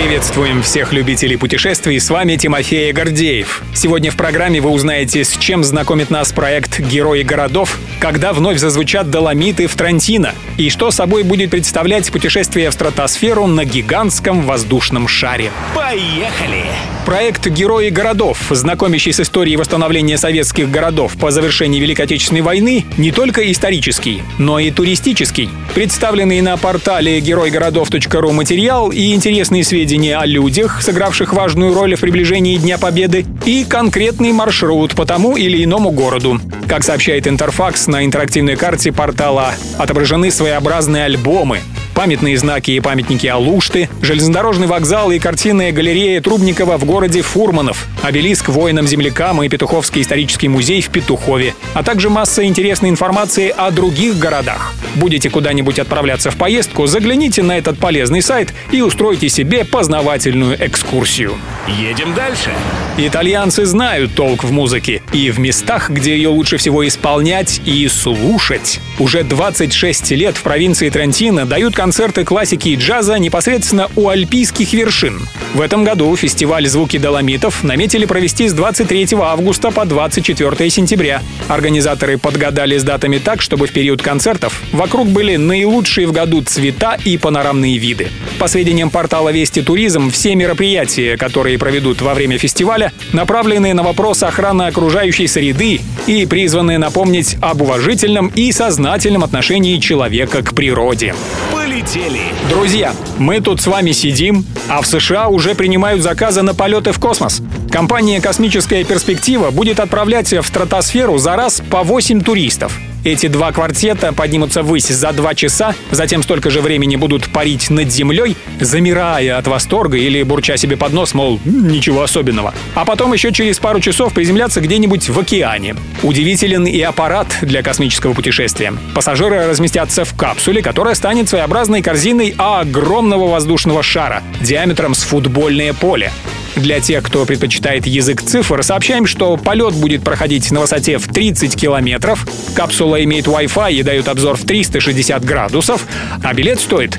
Приветствуем всех любителей путешествий, с вами Тимофей Гордеев. Сегодня в программе вы узнаете, с чем знакомит нас проект «Герои городов», когда вновь зазвучат доломиты в Трантино, и что собой будет представлять путешествие в стратосферу на гигантском воздушном шаре. Поехали! Проект «Герои городов», знакомящий с историей восстановления советских городов по завершении Великой Отечественной войны, не только исторический, но и туристический. Представленный на портале геройгородов.ру материал и интересные сведения о людях, сыгравших важную роль в приближении Дня Победы, и конкретный маршрут по тому или иному городу. Как сообщает Интерфакс, на интерактивной карте портала отображены своеобразные альбомы, памятные знаки и памятники Алушты, железнодорожный вокзал и картинная галерея Трубникова в городе Фурманов, обелиск воинам-землякам и Петуховский исторический музей в Петухове, а также масса интересной информации о других городах. Будете куда-нибудь отправляться в поездку, загляните на этот полезный сайт и устройте себе познавательную экскурсию. Едем дальше. Итальянцы знают толк в музыке и в местах, где ее лучше всего исполнять и слушать. Уже 26 лет в провинции Трентино дают концерты классики и джаза непосредственно у альпийских вершин. В этом году фестиваль «Звуки Доломитов» наметили провести с 23 августа по 24 сентября. Организаторы подгадали с датами так, чтобы в период концертов вокруг были наилучшие в году цвета и панорамные виды. По сведениям портала «Вести Туризм», все мероприятия, которые проведут во время фестиваля, направлены на вопрос охраны окружающей среды и призваны напомнить об уважительном и сознательном отношении человека к природе. Полетели! Друзья, мы тут с вами сидим, а в США уже принимают заказы на полеты в космос. Компания «Космическая перспектива» будет отправлять в стратосферу за раз по 8 туристов. Эти два квартета поднимутся ввысь за два часа, затем столько же времени будут парить над землей, замирая от восторга или бурча себе под нос, мол, ничего особенного. А потом еще через пару часов приземляться где-нибудь в океане. Удивителен и аппарат для космического путешествия. Пассажиры разместятся в капсуле, которая станет своеобразной корзиной огромного воздушного шара диаметром с футбольное поле. Для тех, кто предпочитает язык цифр, сообщаем, что полет будет проходить на высоте в 30 километров, капсула имеет Wi-Fi и дает обзор в 360 градусов, а билет стоит